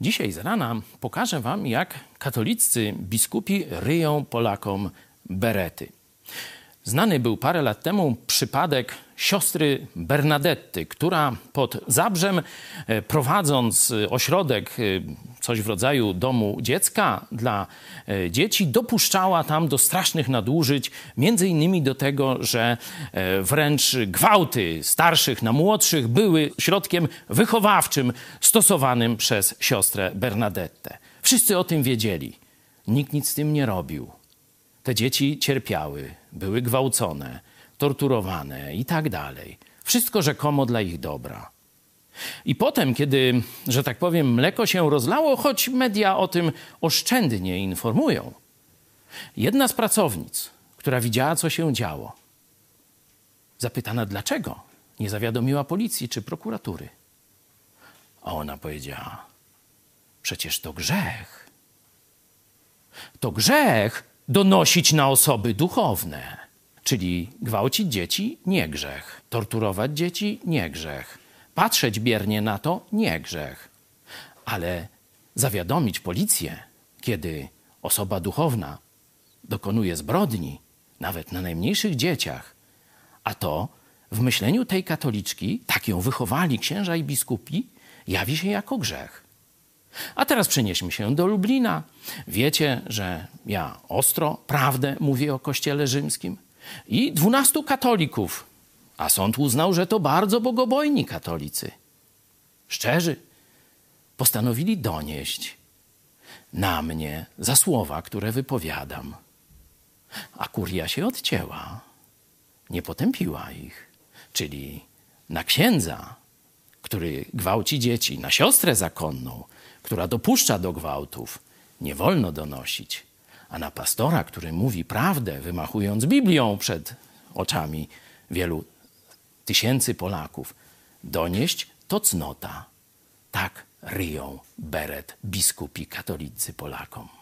Dzisiaj z rana pokażę Wam, jak katoliccy biskupi ryją Polakom berety. Znany był parę lat temu przypadek siostry Bernadetty, która pod Zabrzem, e, prowadząc e, ośrodek, e, coś w rodzaju domu dziecka dla dzieci, dopuszczała tam do strasznych nadużyć, między innymi do tego, że wręcz gwałty starszych na młodszych były środkiem wychowawczym stosowanym przez siostrę Bernadettę. Wszyscy o tym wiedzieli. Nikt nic z tym nie robił. Te dzieci cierpiały, były gwałcone, torturowane i tak dalej. Wszystko rzekomo dla ich dobra. I potem, kiedy, że tak powiem, mleko się rozlało, choć media o tym oszczędnie informują, jedna z pracownic, która widziała, co się działo, zapytana dlaczego, nie zawiadomiła policji czy prokuratury. A ona powiedziała: Przecież to grzech. To grzech donosić na osoby duchowne. Czyli gwałcić dzieci nie grzech, torturować dzieci nie grzech, patrzeć biernie na to nie grzech. Ale zawiadomić policję, kiedy osoba duchowna dokonuje zbrodni, nawet na najmniejszych dzieciach, a to w myśleniu tej katoliczki, tak ją wychowali księża i biskupi, jawi się jako grzech. A teraz przenieśmy się do Lublina. Wiecie, że ja ostro prawdę mówię o Kościele Rzymskim. I dwunastu katolików, a sąd uznał, że to bardzo bogobojni katolicy, szczerzy, postanowili donieść na mnie za słowa, które wypowiadam. A kuria się odcięła, nie potępiła ich, czyli na księdza, który gwałci dzieci, na siostrę zakonną, która dopuszcza do gwałtów, nie wolno donosić. A na pastora, który mówi prawdę, wymachując Biblią przed oczami wielu tysięcy Polaków, donieść to cnota. Tak ryją beret biskupi katolicy Polakom.